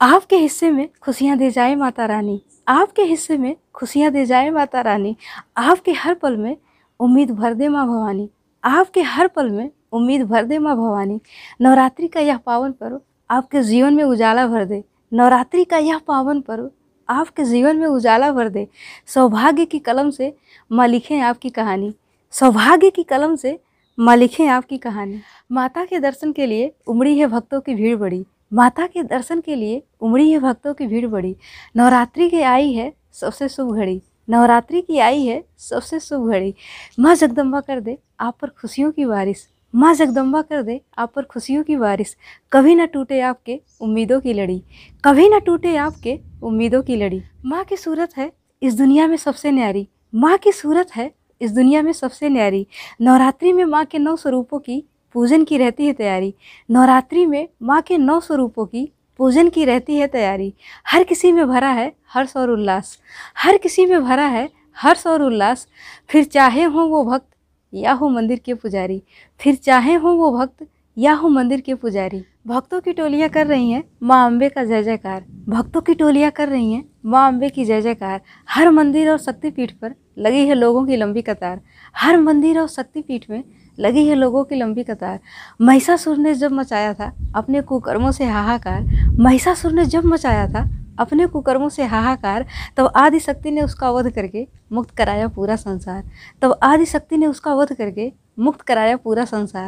आपके हिस्से में खुशियाँ दे जाए माता रानी। आपके हिस्से में खुशियाँ दे जाए माता रानी। आपके हर पल में उम्मीद भर दे माँ भवानी। आपके हर पल में उम्मीद भर दे माँ भवानी। नवरात्रि का यह पावन पर्व आपके जीवन में उजाला भर दे। नवरात्रि का यह पावन पर्व आपके जीवन में उजाला भर दे। सौभाग्य की कलम से माँ लिखें आपकी कहानी। सौभाग्य की कलम से माँ लिखें आपकी कहानी। माता के दर्शन के लिए उमड़ी है भक्तों की भीड़ बड़ी। माता के दर्शन के लिए उमड़ी है, भक्तों की भीड़ बड़ी नवरात्रि की आई है, सबसे शुभ घड़ी। नवरात्रि की आई है, सबसे शुभ घड़ी। माँ जगदम्बा कर दे, आप पर खुशियों की बारिश। माँ जगदम्बा कर दे, आप पर खुशियों की बारिश। कभी ना टूटे आपके उम्मीदों की लड़ी। कभी ना टूटे आपके उम्मीदों की लड़ी। माँ की सूरत है, इस दुनिया में सबसे न्यारी। माँ की सूरत है, इस दुनिया में सबसे न्यारी। नवरात्रि में माँ के नौ स्वरूपों की पूजन की रहती है तैयारी। नवरात्रि में माँ के नौ स्वरूपों की पूजन की रहती है तैयारी। हर किसी में भरा है हर्ष और उल्लास। हर किसी में भरा है हर्ष और उल्लास। फिर चाहे हो वो भक्त, या हो मंदिर के पुजारी। फिर चाहे हो वो भक्त, या हो मंदिर के पुजारी। भक्तों की टोलियाँ कर रही हैं माँ अम्बे का जय जयकार। भक्तों की टोलियाँ कर रही हैं। माँ अम्बे की जय जयकार। हर मंदिर और शक्तिपीठ पर लगी है लोगों की लंबी कतार। हर मंदिर और शक्तिपीठ में लगी है लोगों की लंबी कतार। महिषासुर ने जब मचाया था अपने कुकर्मों से हाहाकार, महिषासुर ने जब मचाया था अपने कुकर्मों से हाहाकार, तब आदि शक्ति ने उसका वध करके मुक्त कराया पूरा संसार। तब आदि शक्ति ने उसका वध करके मुक्त कराया पूरा संसार।